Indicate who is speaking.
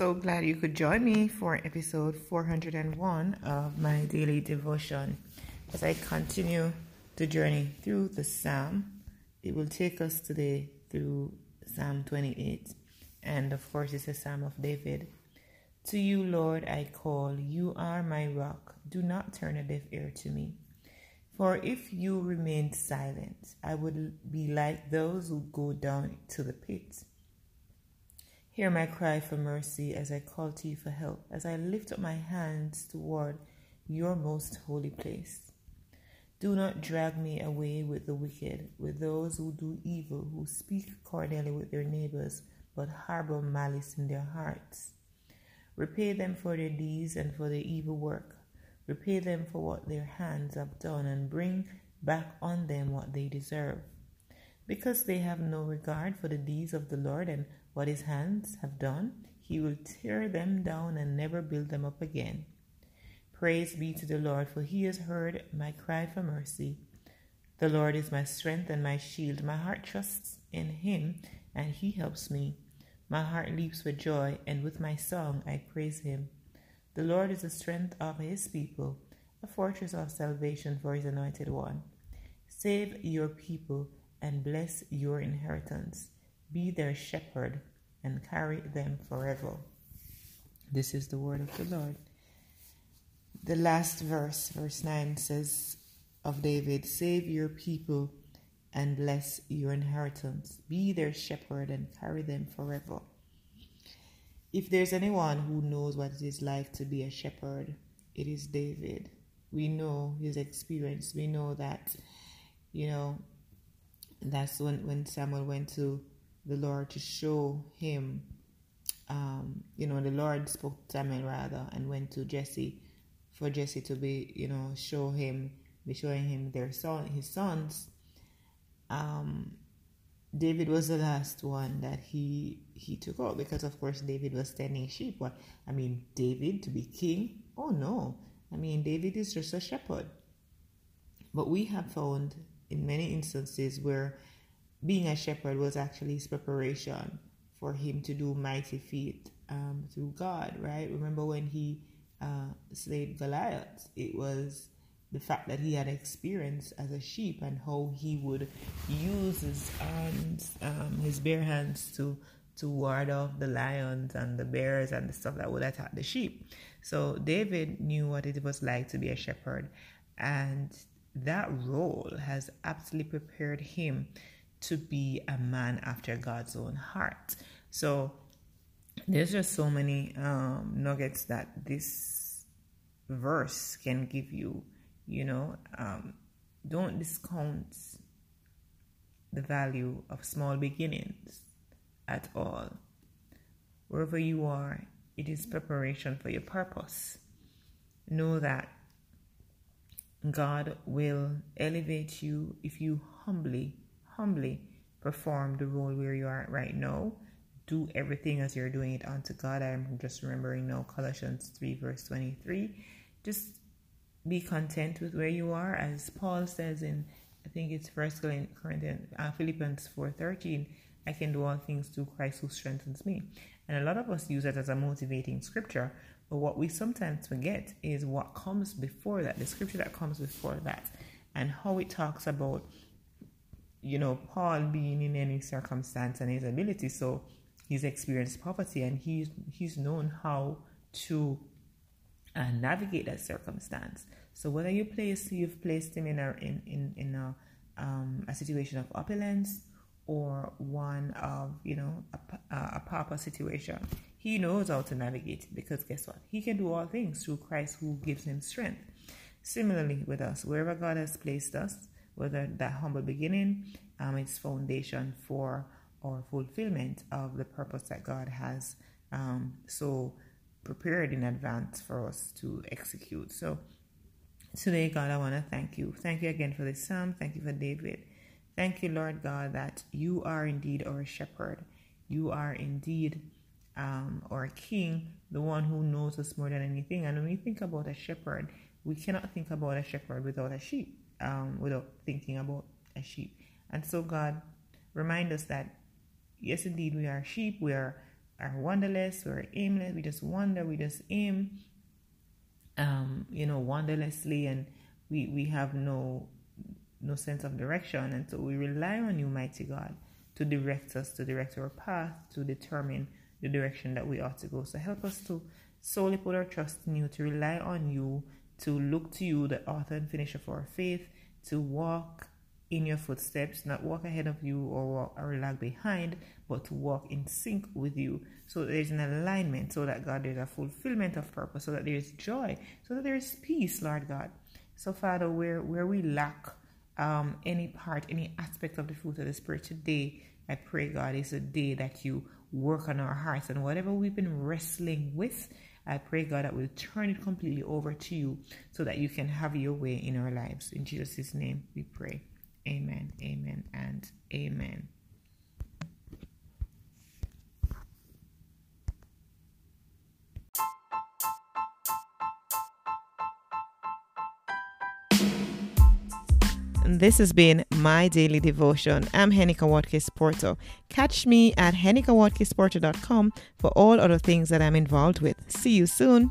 Speaker 1: So glad you could join me for episode 401 of my daily devotion. As I continue the journey through the Psalm, it will take us today through Psalm 28. And of course, it's a Psalm of David. To you, Lord, I call. You are my rock. Do not turn a deaf ear to me. For if you remained silent, I would be like those who go down to the pit. Hear my cry for mercy as I call to you for help, as I lift up my hands toward your most holy place. Do not drag me away with the wicked, with those who do evil, who speak cordially with their neighbors, but harbor malice in their hearts. Repay them for their deeds and for their evil work. Repay them for what their hands have done, and bring back on them what they deserve. Because they have no regard for the deeds of the Lord and what his hands have done, he will tear them down and never build them up again. Praise be to the Lord, for he has heard my cry for mercy. The Lord is my strength and my shield. My heart trusts in him, and he helps me. My heart leaps with joy, and with my song I praise him. The Lord is the strength of his people, a fortress of salvation for his anointed one. Save your people and bless your inheritance. Be their shepherd and carry them forever. This is the word of the Lord. The last verse, verse 9, says of David Save your people and bless your inheritance. Be their shepherd and carry them forever. If there's anyone who knows what it is like to be a shepherd, it is David. We know his experience. We know that, you know, that's when, when Samuel went to the Lord to show him, um, you know, the Lord spoke to Samuel rather and went to Jesse for Jesse to be, you know, show him, be showing him their son, his sons. Um, David was the last one that he he took out because of course David was tending sheep. What I mean, David to be king? Oh no! I mean, David is just a shepherd. But we have found in many instances where being a shepherd was actually his preparation for him to do mighty feat um, through God, right? Remember when he uh, slayed Goliath? It was the fact that he had experience as a sheep and how he would use his hands, um, his bare hands to to ward off the lions and the bears and the stuff that would attack the sheep. So David knew what it was like to be a shepherd, and that role has absolutely prepared him to be a man after God's own heart. So there's just so many um, nuggets that this verse can give you. You know, um, don't discount the value of small beginnings at all. Wherever you are, it is preparation for your purpose. Know that God will elevate you if you humbly humbly perform the role where you are right now. Do everything as you're doing it unto God. I'm just remembering now Colossians 3, verse 23. Just be content with where you are, as Paul says in I think it's First Corinthians, uh, Philippians 4:13. I can do all things through Christ who strengthens me. And a lot of us use it as a motivating scripture, but what we sometimes forget is what comes before that, the scripture that comes before that, and how it talks about you know, Paul being in any circumstance and his ability, so he's experienced poverty and he's he's known how to uh, navigate that circumstance. So whether you place you've placed him in a in in, in a um, a situation of opulence or one of you know a, a pauper situation, he knows how to navigate it because guess what? He can do all things through Christ who gives him strength. Similarly with us, wherever God has placed us, whether that humble beginning um, is foundation for our fulfillment of the purpose that God has um, so prepared in advance for us to execute. So Today, God, I want to thank you. Thank you again for this psalm. Thank you for David. Thank you, Lord God, that you are indeed our shepherd. You are indeed um, our king, the one who knows us more than anything. And when we think about a shepherd, we cannot think about a shepherd without a sheep, um, without thinking about a sheep. And so, God, remind us that yes, indeed, we are sheep. We are, are wanderless. We are aimless. We just wander. We just aim, um, you know, wanderlessly, and we we have no no sense of direction. And so we rely on you, mighty God, to direct us, to direct our path, to determine the direction that we ought to go. So help us to solely put our trust in you, to rely on you, to look to you, the author and finisher of our faith, to walk in your footsteps, not walk ahead of you or walk or lag behind, but to walk in sync with you. So there's an alignment, so that God, there's a fulfillment of purpose, so that there's joy, so that there's peace, Lord God. So Father, where where we lack um, any part, any aspect of the fruit of the Spirit today, I pray, God, is a day that you work on our hearts and whatever we've been wrestling with. I pray, God, that we'll turn it completely over to you so that you can have your way in our lives. In Jesus' name we pray. Amen, amen, and amen. This has been my daily devotion. I'm Henika Watkins Porto. Catch me at henikawatkinsporto.com for all other things that I'm involved with. See you soon.